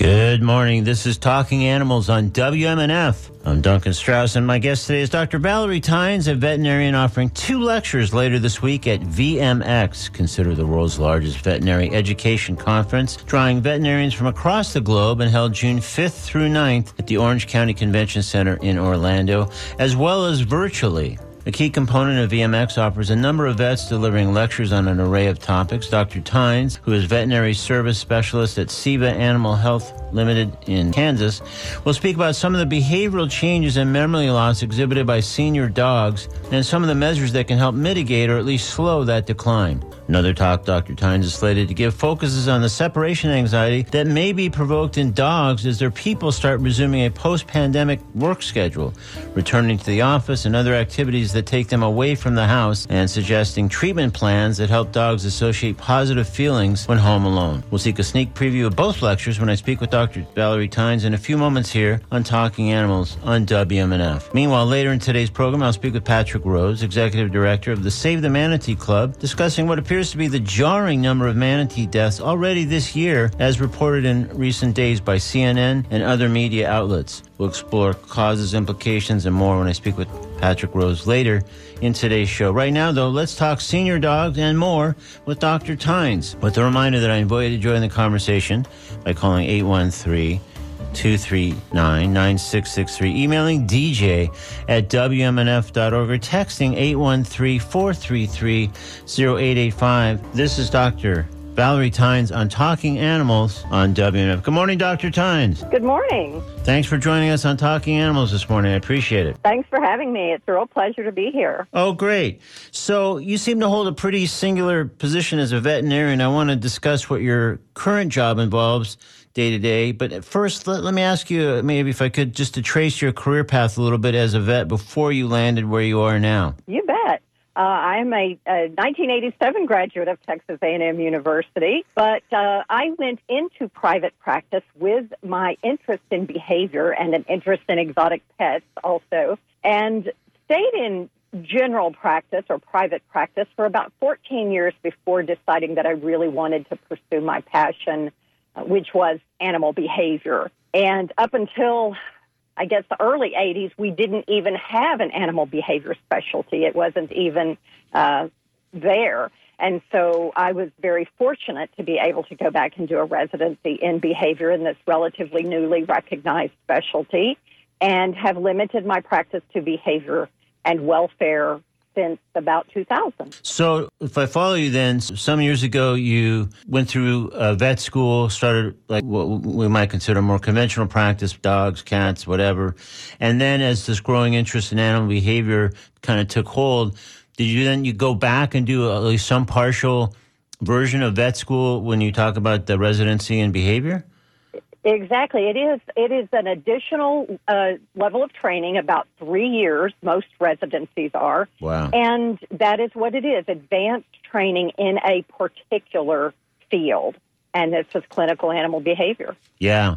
Good morning. This is Talking Animals on WMNF. I'm Duncan Strauss, and my guest today is Dr. Valarie Tynes, a veterinarian offering two lectures later this week at VMX, considered the world's largest veterinary education conference, drawing veterinarians from across the globe and held June 5th through 9th at the Orange County Convention Center in Orlando, as well as virtually. A key component of VMX offers a number of vets delivering lectures on an array of topics. Dr. Tynes, who is veterinary service specialist at CEVA Animal Health Limited in Kansas, will speak about some of the behavioral changes and memory loss exhibited by senior dogs and some of the measures that can help mitigate or at least slow that decline. Another talk Dr. Tynes is slated to give focuses on the separation anxiety that may be provoked in dogs as their people start resuming a post pandemic work schedule, returning to the office and other activities that take them away from the house, and suggesting treatment plans that help dogs associate positive feelings when home alone. We'll seek a sneak preview of both lectures when I speak with Dr. Valarie Tynes in a few moments here on Talking Animals on WMNF. Meanwhile, later in today's program, I'll speak with Patrick Rose, Executive Director of the Save the Manatee Club, discussing what appears to be the jarring number of manatee deaths already this year, as reported in recent days by CNN and other media outlets. We'll explore causes, implications, and more when I speak with Patrick Rose later in today's show. Right now, though, let's talk senior dogs and more with Dr. Tynes. With a reminder that I invite you to join the conversation by calling 813 239 9663, emailing DJ at WMNF.org, or texting 813 433 0885. This is Dr. Valarie Tynes on Talking Animals on WMNF. Good morning, Dr. Tynes. Good morning. Thanks for joining us on Talking Animals this morning. I appreciate it. Thanks for having me. It's a real pleasure to be here. Oh, great. So, you seem to hold a pretty singular position as a veterinarian. I want to discuss what your current job involves day to day. But first, let, let me ask you, maybe if I could, just to trace your career path a little bit as a vet before you landed where you are now. You bet. Uh, I'm a, a 1987 graduate of Texas A&M University, but uh, I went into private practice with my interest in behavior and an interest in exotic pets also, and stayed in general practice or private practice for about 14 years before deciding that I really wanted to pursue my passion, uh, which was animal behavior. And up until I guess the early 80s, we didn't even have an animal behavior specialty. It wasn't even uh, there. And so I was very fortunate to be able to go back and do a residency in behavior in this relatively newly recognized specialty and have limited my practice to behavior and welfare since about 2000. So, if I follow you, then some years ago you went through vet school, started like what we might consider more conventional practice, dogs, cats, whatever, and then as this growing interest in animal behavior kind of took hold, did you then you go back and do at least some partial version of vet school when you talk about the residency and behavior? Exactly. It is. It is an additional uh, level of training, about three years. Most residencies are. Wow. And that is what it is: advanced training in a particular field. And this is clinical animal behavior. Yeah.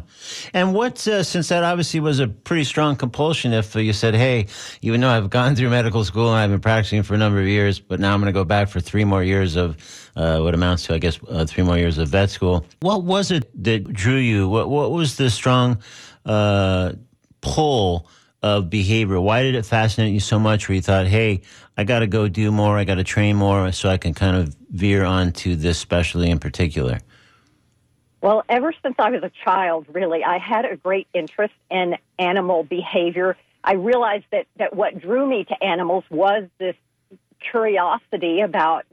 And what, uh, since that obviously was a pretty strong compulsion, if you said, hey, even though I've gone through medical school and I've been practicing for a number of years, but now I'm going to go back for three more years of uh, what amounts to, I guess, uh, three more years of vet school. What was it that drew you? What, what was the strong uh, pull of behavior? Why did it fascinate you so much where you thought, hey, I got to go do more, I got to train more so I can kind of veer onto this specialty in particular? Well, ever since I was a child, really, I had a great interest in animal behavior. I realized that, that what drew me to animals was this curiosity about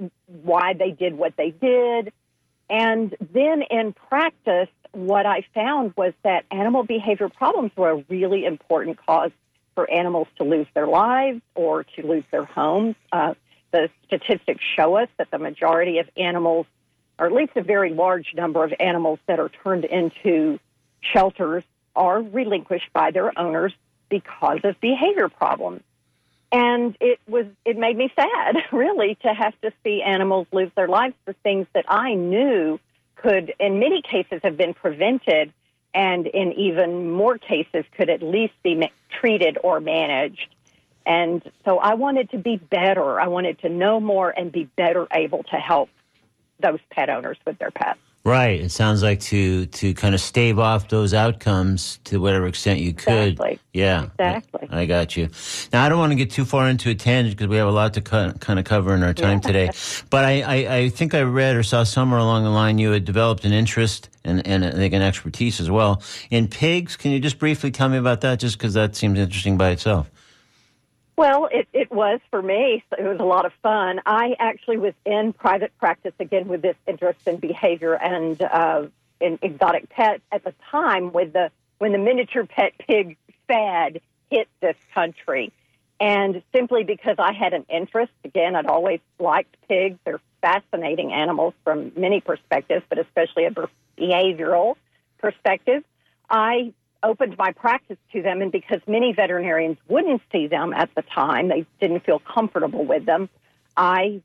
why they did what they did. And then in practice, what I found was that animal behavior problems were a really important cause for animals to lose their lives or to lose their homes. Uh, the statistics show us that the majority of animals or at least a very large number of animals that are turned into shelters are relinquished by their owners because of behavior problems. And it was it made me sad, really, to have to see animals lose their lives for things that I knew could, in many cases, have been prevented, and in even more cases, could at least be treated or managed. And so I wanted to be better. I wanted to know more and be better able to help those pet owners with their pets. Right. It sounds like to to kind of stave off those outcomes to whatever extent you could. Exactly. Yeah. Exactly. I, I got you. Now I don't want to get too far into a tangent because we have a lot to co- kind of cover in our time today. But I, I, I think I read or saw somewhere along the line you had developed an interest and and I think an expertise as well in pigs. Can you just briefly tell me about that? Just because that seems interesting by itself. Well, it, it was for me. It was a lot of fun. I actually was in private practice again with this interest in behavior and uh, in exotic pets at the time with the when the miniature pet pig fad hit this country. And simply because I had an interest, again, I'd always liked pigs. They're fascinating animals from many perspectives, but especially a behavioral perspective. I opened my practice to them, and because many veterinarians wouldn't see them at the time, they didn't feel comfortable with them. I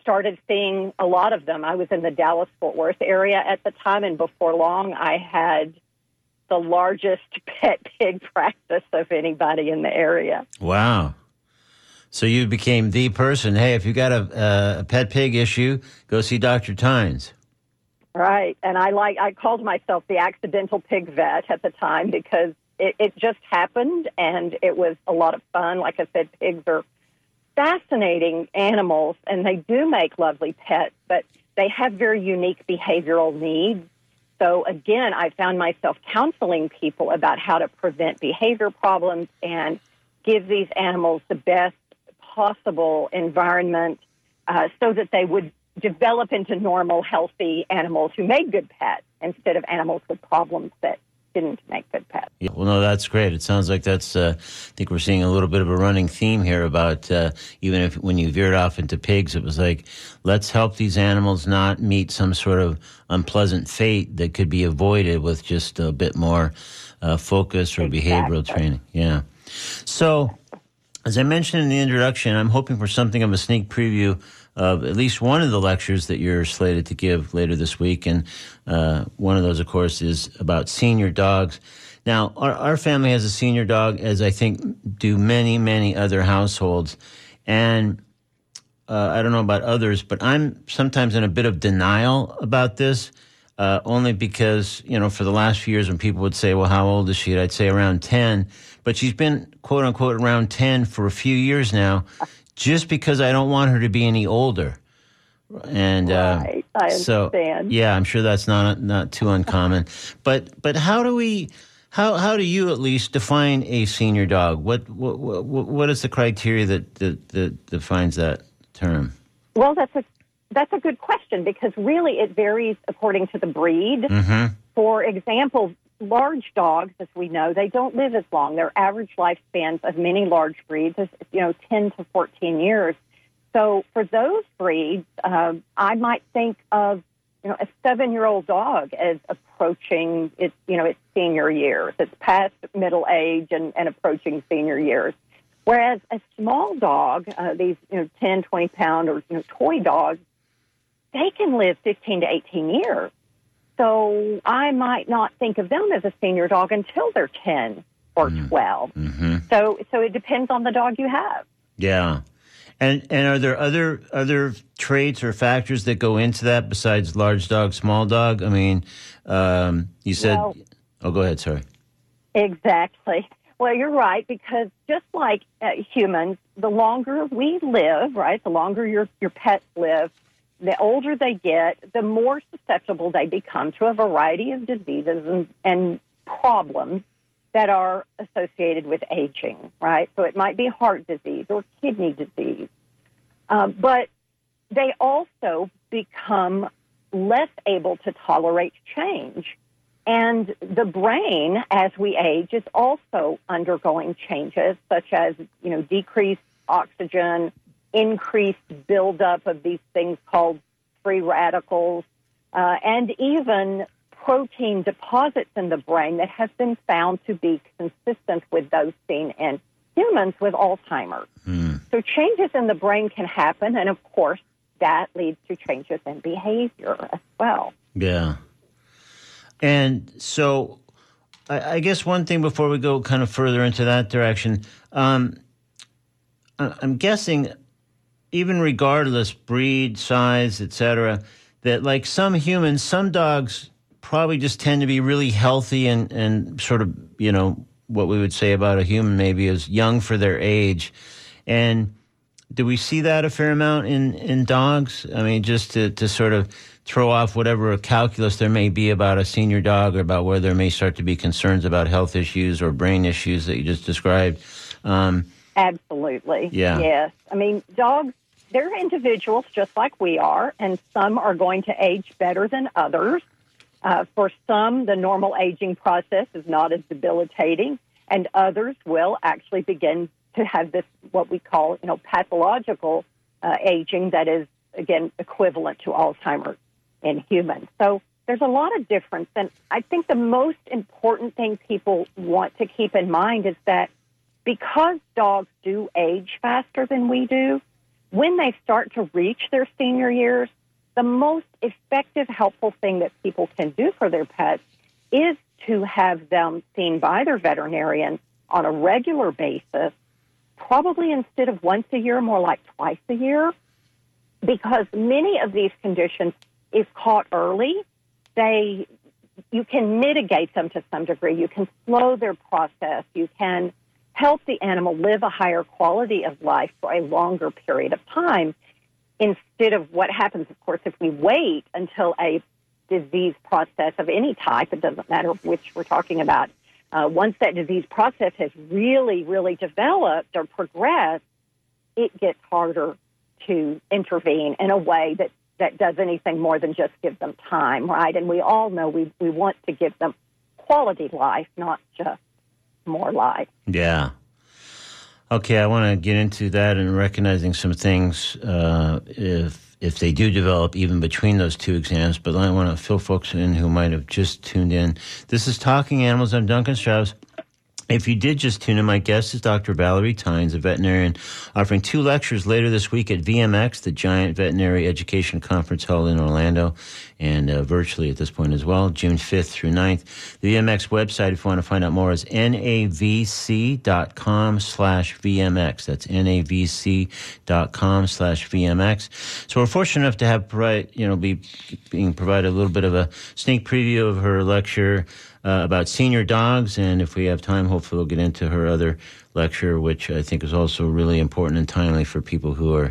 started seeing a lot of them. I was in the Dallas Fort Worth area at the time, and before long, I had the largest pet pig practice of anybody in the area. Wow. So you became the person. Hey, if you got a, uh, a pet pig issue, go see Dr. Tynes. Right. And I like I called myself the accidental pig vet at the time because it, it just happened and it was a lot of fun. Like I said, pigs are fascinating animals and they do make lovely pets, but they have very unique behavioral needs. So again, I found myself counseling people about how to prevent behavior problems and give these animals the best possible environment uh, so that they would develop into normal, healthy animals who made good pets instead of animals with problems that didn't make good pets. Yeah, well, no, that's great. It sounds like that's. Uh, I think we're seeing a little bit of a running theme here about uh, even if when you veered off into pigs, it was like, let's help these animals not meet some sort of unpleasant fate that could be avoided with just a bit more uh, focus or Exactly. behavioral training. Yeah. So, as I mentioned in the introduction, I'm hoping for something of a sneak preview of at least one of the lectures that you're slated to give later this week. And uh, one of those, of course, is about senior dogs. Now, our, our family has a senior dog, as I think do many, many other households. And uh, I don't know about others, but I'm sometimes in a bit of denial about this. Uh, only because you know, for the last few years, when people would say, "Well, how old is she?" I'd say around ten, but she's been quote unquote around ten for a few years now, just because I don't want her to be any older. And uh, Right. I so, understand. yeah, I'm sure that's not not too uncommon. but but how do we? How how do you at least define a senior dog? What what what, what is the criteria that, that that defines that term? Well, that's a that's a good question because really it varies according to the breed. Mm-hmm. For example, large dogs, as we know, they don't live as long. Their average lifespans of many large breeds is, you know, 10 to 14 years. So for those breeds, um, I might think of, you know, a seven-year-old dog as approaching its, you know, its senior years. It's past middle age and, and approaching senior years. Whereas a small dog, uh, these, you know, 10, 20 pound or, you know, toy dogs, they can live 15 to 18 years. So I might not think of them as a senior dog until they're 10 or 12. Mm-hmm. So, so it depends on the dog you have. Yeah. And and are there other other traits or factors that go into that besides large dog, small dog? I mean, um, you said. Well- oh, go ahead. Sorry. Exactly. Well, you're right because just like uh, humans, the longer we live, right, the longer your your pets live, the older they get, the more susceptible they become to a variety of diseases and, and problems that are associated with aging, right? So it might be heart disease or kidney disease, um, but they also become less able to tolerate change. And the brain, as we age, is also undergoing changes, such as you know decreased oxygen, increased buildup of these things called free radicals, uh, and even protein deposits in the brain that have been found to be consistent with those seen in humans with Alzheimer's. So changes in the brain can happen, and of course, that leads to changes in behavior as well. Yeah. And so, I, I guess one thing before we go kind of further into that direction, um, I- I'm guessing, even regardless breed, size, etc., that like some humans, some dogs probably just tend to be really healthy and and sort of you know what we would say about a human maybe is young for their age, and do we see that a fair amount in, in dogs? I mean, just to, to sort of throw off whatever calculus there may be about a senior dog or about where there may start to be concerns about health issues or brain issues that you just described. Um, Absolutely. Yeah. Yes. I mean, dogs, they're individuals just like we are, and some are going to age better than others. Uh, for some, the normal aging process is not as debilitating, and others will actually begin to have this, what we call, you know, pathological uh, aging that is, again, equivalent to Alzheimer's in humans. So there's a lot of difference. And I think the most important thing people want to keep in mind is that because dogs do age faster than we do, when they start to reach their senior years, the most effective, helpful thing that people can do for their pets is to have them seen by their veterinarian on a regular basis, probably instead of once a year, more like twice a year, because many of these conditions, if caught early, they you can mitigate them to some degree. You can slow their process. You can help the animal live a higher quality of life for a longer period of time instead of what happens, of course, if we wait until a disease process of any type, it doesn't matter which we're talking about, uh, once that disease process has really, really developed or progressed, it gets harder to intervene in a way that, that does anything more than just give them time, right? And we all know we, we want to give them quality life, not just more life. Yeah. Okay, I want to get into that and recognizing some things uh, if if they do develop even between those two exams. But I want to fill folks in who might have just tuned in. This is Talking Animals. I'm Duncan Strauss. If you did just tune in, my guest is Dr. Valarie Tynes, a veterinarian, offering two lectures later this week at VMX, the giant veterinary education conference held in Orlando, and uh, virtually at this point as well, June 5th through 9th. The VMX website, if you want to find out more, is navc.com slash VMX. That's navc.com slash VMX. So we're fortunate enough to have, you know, be being provided a little bit of a sneak preview of her lecture uh, about senior dogs. And if we have time, hopefully we'll get into her other lecture, which I think is also really important and timely for people who are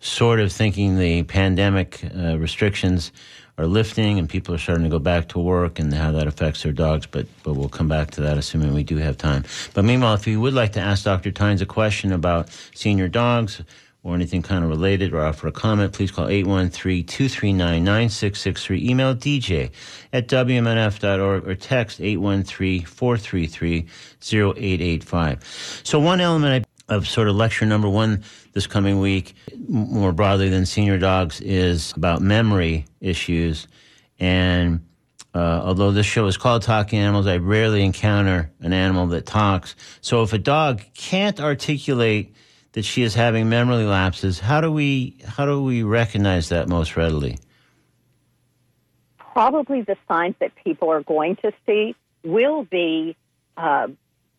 sort of thinking the pandemic uh, restrictions are lifting and people are starting to go back to work and how that affects their dogs. But but we'll come back to that, assuming we do have time. But meanwhile, if you would like to ask Dr. Tynes a question about senior dogs, or anything kind of related or offer a comment, please call 813-239-9663. Email DJ at WMNF.org or text 813-433-0885. So one element of sort of lecture number one this coming week, more broadly than senior dogs, is about memory issues. And uh, although this show is called Talking Animals, I rarely encounter an animal that talks. So if a dog can't articulate that she is having memory lapses, how do we how do we recognize that most readily? Probably the signs that people are going to see will be uh,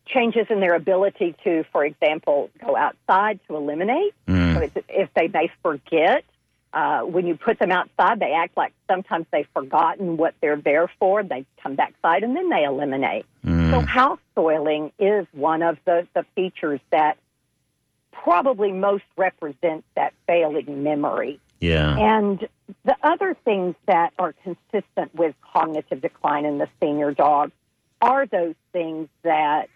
changes in their ability to, for example, go outside to eliminate. Mm. So if they may forget, uh, when you put them outside, they act like sometimes they've forgotten what they're there for. They come back backside and then they eliminate. Mm. So house soiling is one of the, the features that probably most represents that failing memory. Yeah. And the other things that are consistent with cognitive decline in the senior dog are those things that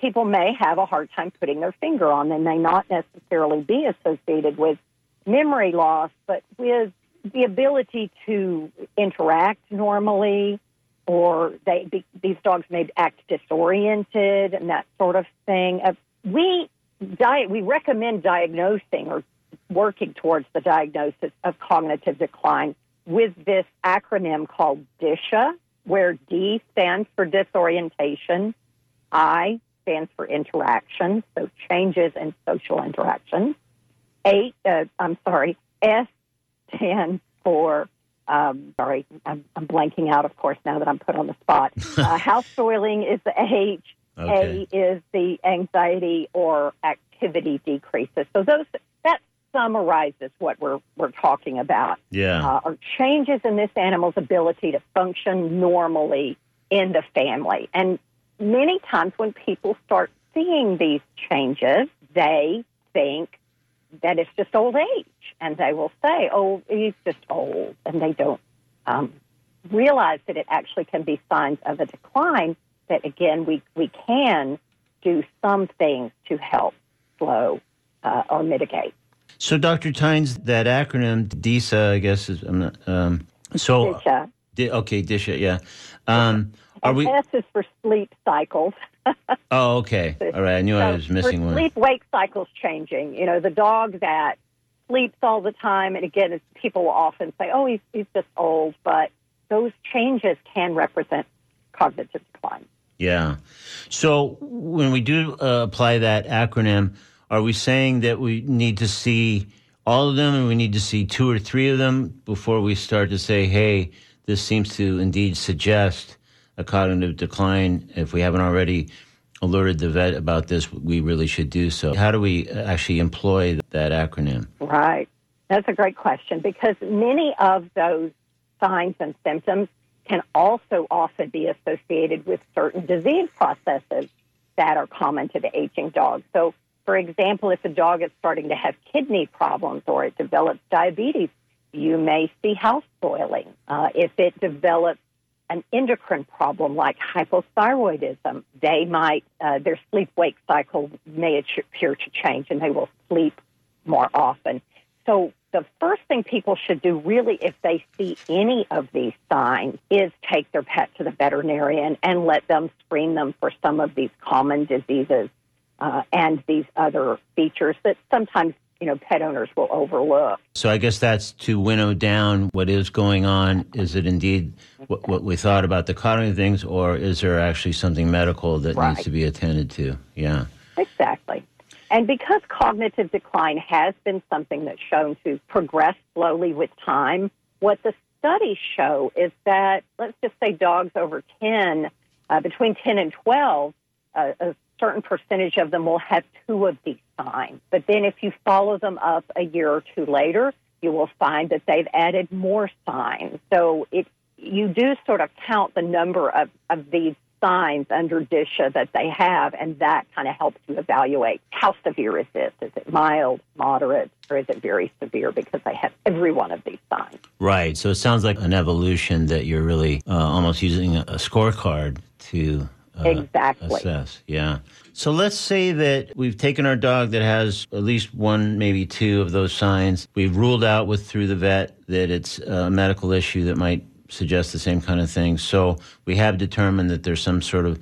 people may have a hard time putting their finger on. They may not necessarily be associated with memory loss, but with the ability to interact normally, or they be, these dogs may act disoriented and that sort of thing. Uh, we di- we recommend diagnosing or working towards the diagnosis of cognitive decline with this acronym called DISHA, where D stands for disorientation, I stands for interaction, so changes in social interaction. Eight, uh, I'm sorry, S stands for, um, sorry, I'm, I'm, blanking out, of course, now that I'm put on the spot. Uh, house soiling is the H. Okay. A is the anxiety or activity decreases. So those that summarizes what we're we're talking about. Yeah, uh, are changes in this animal's ability to function normally in the family. And many times when people start seeing these changes, they think that it's just old age, and they will say, "Oh, he's just old," and they don't um, realize that it actually can be signs of a decline. That again, we we can do some things to help slow uh, or mitigate. So, Dr. Tynes, that acronym DISA, I guess is I'm not, um, so. DISHA. Di- okay, DISHA, yeah. Um, are we? S is for sleep cycles. oh, okay. All right. I knew so I was missing one. Sleep wake cycles changing. You know, the dog that sleeps all the time, and again, people will often say, "Oh, he's he's just old," but those changes can represent cognitive decline. Yeah. So when we do uh, apply that acronym, are we saying that we need to see all of them and we need to see two or three of them before we start to say, hey, this seems to indeed suggest a cognitive decline? If we haven't already alerted the vet about this, we really should do so. How do we actually employ that acronym? Right. That's a great question because many of those signs and symptoms can also often be associated with certain disease processes that are common to the aging dog. So, for example, if a dog is starting to have kidney problems or it develops diabetes, you may see house soiling. Uh, if it develops an endocrine problem like hypothyroidism, they might, uh, their sleep wake cycle may appear to change and they will sleep more often. So, the first thing people should do, really, if they see any of these signs, is take their pet to the veterinarian and let them screen them for some of these common diseases uh, and these other features that sometimes you know pet owners will overlook. So I guess that's to winnow down what is going on. Is it indeed what, what we thought about the cognitive things, or is there actually something medical that right. needs to be attended to? Yeah, exactly. And because cognitive decline has been something that's shown to progress slowly with time, what the studies show is that, let's just say dogs over 10, uh, between 10 and 12, uh, a certain percentage of them will have two of these signs. But then if you follow them up a year or two later, you will find that they've added more signs. So it, you do sort of count the number of, of these signs under DISHA that they have, and that kind of helps you evaluate how severe is this? Is it mild, moderate, or is it very severe because they have every one of these signs? Right. So it sounds like an evolution that you're really uh, almost using a, a scorecard to uh, exactly assess. Yeah. So let's say that we've taken our dog that has at least one, maybe two of those signs. We've ruled out with through the vet that it's a medical issue that might suggest the same kind of thing. So we have determined that there's some sort of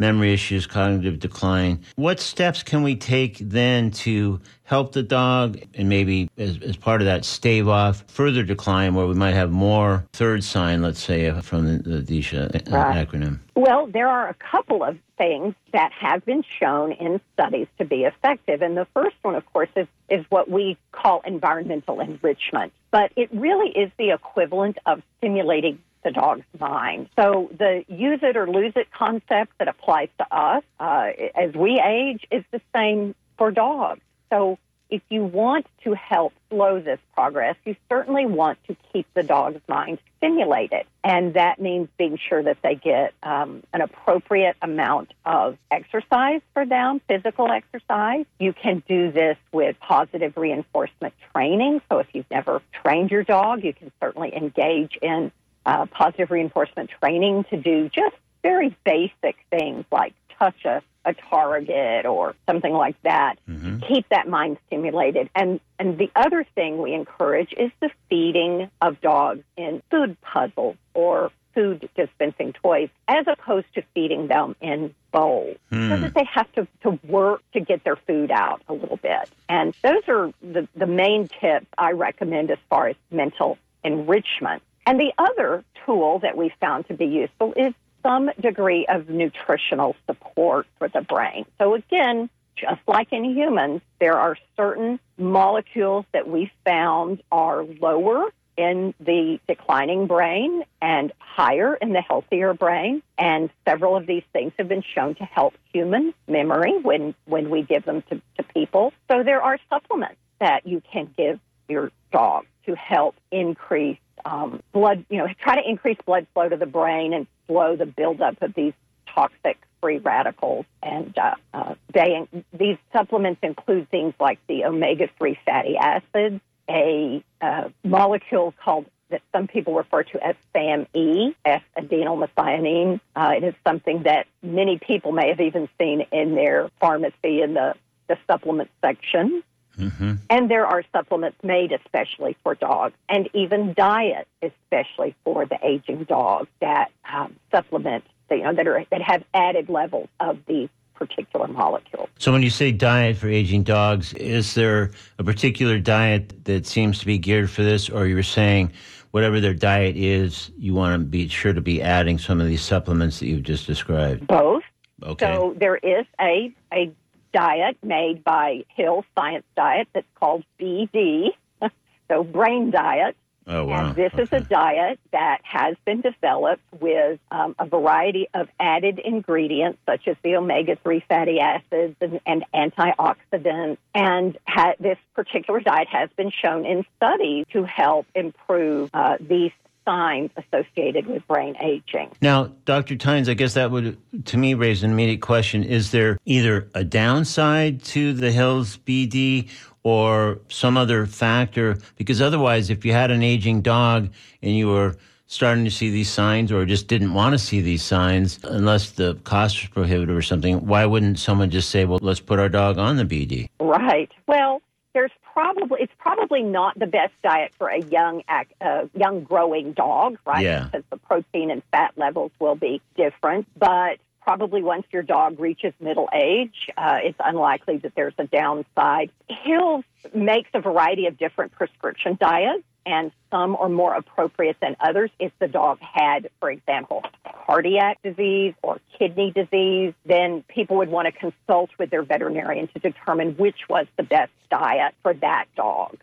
memory issues, cognitive decline. What steps can we take then to help the dog and maybe as, as part of that stave off further decline where we might have more third sign, let's say, uh, from the, the DISHA right. acronym? Well, there are a couple of things that have been shown in studies to be effective. And the first one, of course, is, is what we call environmental enrichment. But it really is the equivalent of stimulating the dog's mind. So the use it or lose it concept that applies to us uh, as we age is the same for dogs. So if you want to help slow this progress, you certainly want to keep the dog's mind stimulated. And that means being sure that they get um, an appropriate amount of exercise for them, physical exercise. You can do this with positive reinforcement training. So if you've never trained your dog, you can certainly engage in uh, positive reinforcement training to do just very basic things like touch a, a target or something like that. Mm-hmm. Keep that mind stimulated. And and the other thing we encourage is the feeding of dogs in food puzzles or food dispensing toys as opposed to feeding them in bowls mm. so that they have to, to work to get their food out a little bit. And those are the, the main tips I recommend as far as mental enrichment And the other tool that we found to be useful is some degree of nutritional support for the brain. So again, just like in humans, there are certain molecules that we found are lower in the declining brain and higher in the healthier brain. And several of these things have been shown to help human memory when, when we give them to, to people. So there are supplements that you can give your dog to help increase um, blood, you know, try to increase blood flow to the brain and slow the buildup of these toxic free radicals. And uh, uh, they, these supplements include things like the omega 3 fatty acids, a uh, molecule called that some people refer to as SAMe, S-adenosylmethionine. Uh, it is something that many people may have even seen in their pharmacy in the, the supplement section. Mm-hmm. And there are supplements made especially for dogs, and even diet especially for the aging dog that um, supplement, you know, that are that have added levels of these particular molecule. So, when you say diet for aging dogs, is there a particular diet that seems to be geared for this, or you're saying whatever their diet is, you want to be sure to be adding some of these supplements that you've just described? Both. Okay. So there is a a diet made by Hill Science Diet that's called BD, so Brain Diet. Oh, wow. And this okay. is a diet that has been developed with um, a variety of added ingredients, such as the omega 3 fatty acids and, and antioxidants. And ha- this particular diet has been shown in studies to help improve uh, these signs associated with brain aging. Now, Dr. Tynes, I guess that would, to me, raise an immediate question. Is there either a downside to the Hills BD or some other factor? Because otherwise, if you had an aging dog and you were starting to see these signs or just didn't want to see these signs unless the cost was prohibitive or something, why wouldn't someone just say, well, let's put our dog on the BD? Right. Well, there's probably it's probably not the best diet for a young uh, young growing dog, right? Yeah. Because the protein and fat levels will be different, but probably once your dog reaches middle age, uh, it's unlikely that there's a downside. Hills makes a variety of different prescription diets and some are more appropriate than others. If the dog had, for example, cardiac disease or kidney disease, then people would want to consult with their veterinarian to determine which was the best diet for that dog.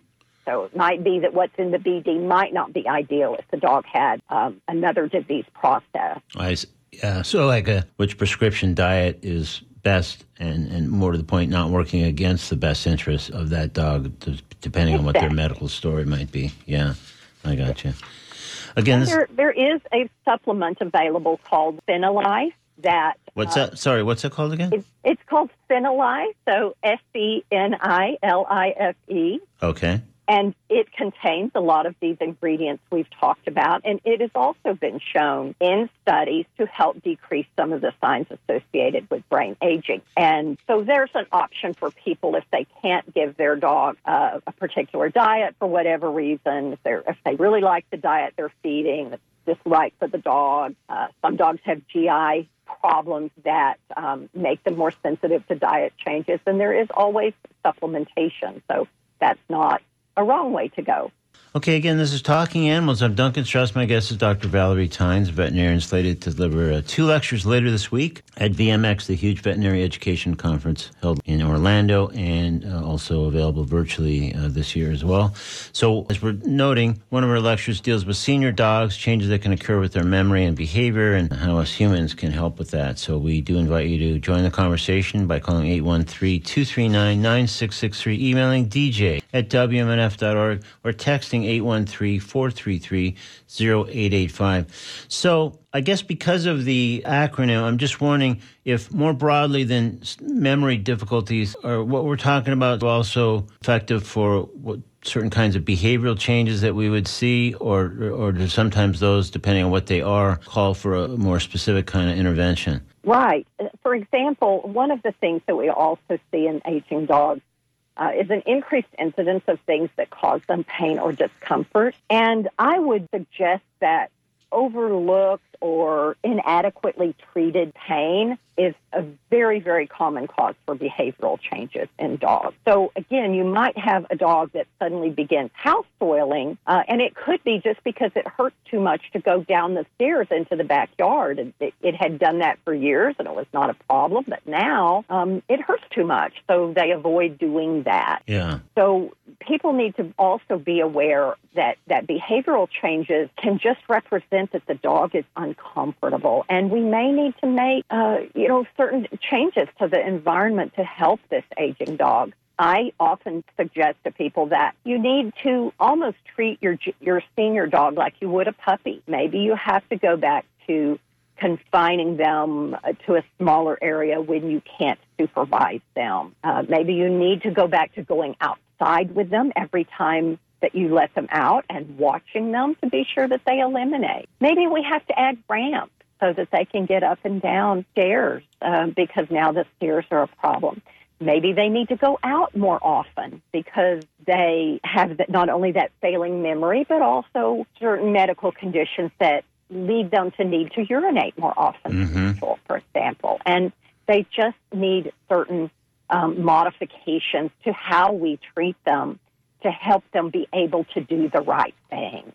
So it might be that what's in the BD might not be ideal if the dog had um, another disease process. I, yeah, so like a which prescription diet is best and, and more to the point, not working against the best interest of that dog, depending on what their medical story might be. Yeah, I got you. Again, this, there, there is a supplement available called Senilife that. What's uh, that? Sorry, what's it called again? It's, it's called Senilife, so S C N I L I F E. Okay. And it contains a lot of these ingredients we've talked about, and it has also been shown in studies to help decrease some of the signs associated with brain aging. And so there's an option for people if they can't give their dog a particular diet for whatever reason, if, if they really like the diet they're feeding, it's just right for the dog. Uh, some dogs have GI problems that um, make them more sensitive to diet changes, and there is always supplementation. So that's not a wrong way to go. Okay, again, this is Talking Animals. I'm Duncan Strauss. My guest is Dr. Valarie Tynes, veterinarian slated to deliver uh, two lectures later this week at VMX, the huge veterinary education conference held in Orlando and uh, also available virtually uh, this year as well. So, as we're noting, one of our lectures deals with senior dogs, changes that can occur with their memory and behavior, and how us humans can help with that. So, we do invite you to join the conversation by calling 813 239 9663, emailing dj at wmnf.org, or texting 813-433-0885. So I guess because of the acronym, I'm just wondering if more broadly than memory difficulties are what we're talking about also effective for what certain kinds of behavioral changes that we would see, or or sometimes those, depending on what they are, call for a more specific kind of intervention? Right. For example, one of the things that we also see in aging dogs uh, is an increased incidence of things that cause them pain or discomfort. And I would suggest that overlooked or inadequately treated pain is a very, very common cause for behavioral changes in dogs. So again, you might have a dog that suddenly begins house soiling, uh, and it could be just because it hurts too much to go down the stairs into the backyard. It, it had done that for years, and it was not a problem, but now um, it hurts too much, so they avoid doing that. Yeah. So people need to also be aware that, that behavioral changes can just represent that the dog is uncomfortable. And we may need to make, uh, you know, certain changes to the environment to help this aging dog. I often suggest to people that you need to almost treat your your senior dog like you would a puppy. Maybe you have to go back to confining them uh, to a smaller area when you can't supervise them. Uh, maybe you need to go back to going outside with them every time that you let them out and watching them to be sure that they eliminate. Maybe we have to add ramps so that they can get up and down stairs uh, because now the stairs are a problem. Maybe they need to go out more often because they have not only that failing memory, but also certain medical conditions that lead them to need to urinate more often, Mhm. for example. And they just need certain um, modifications to how we treat them to help them be able to do the right thing.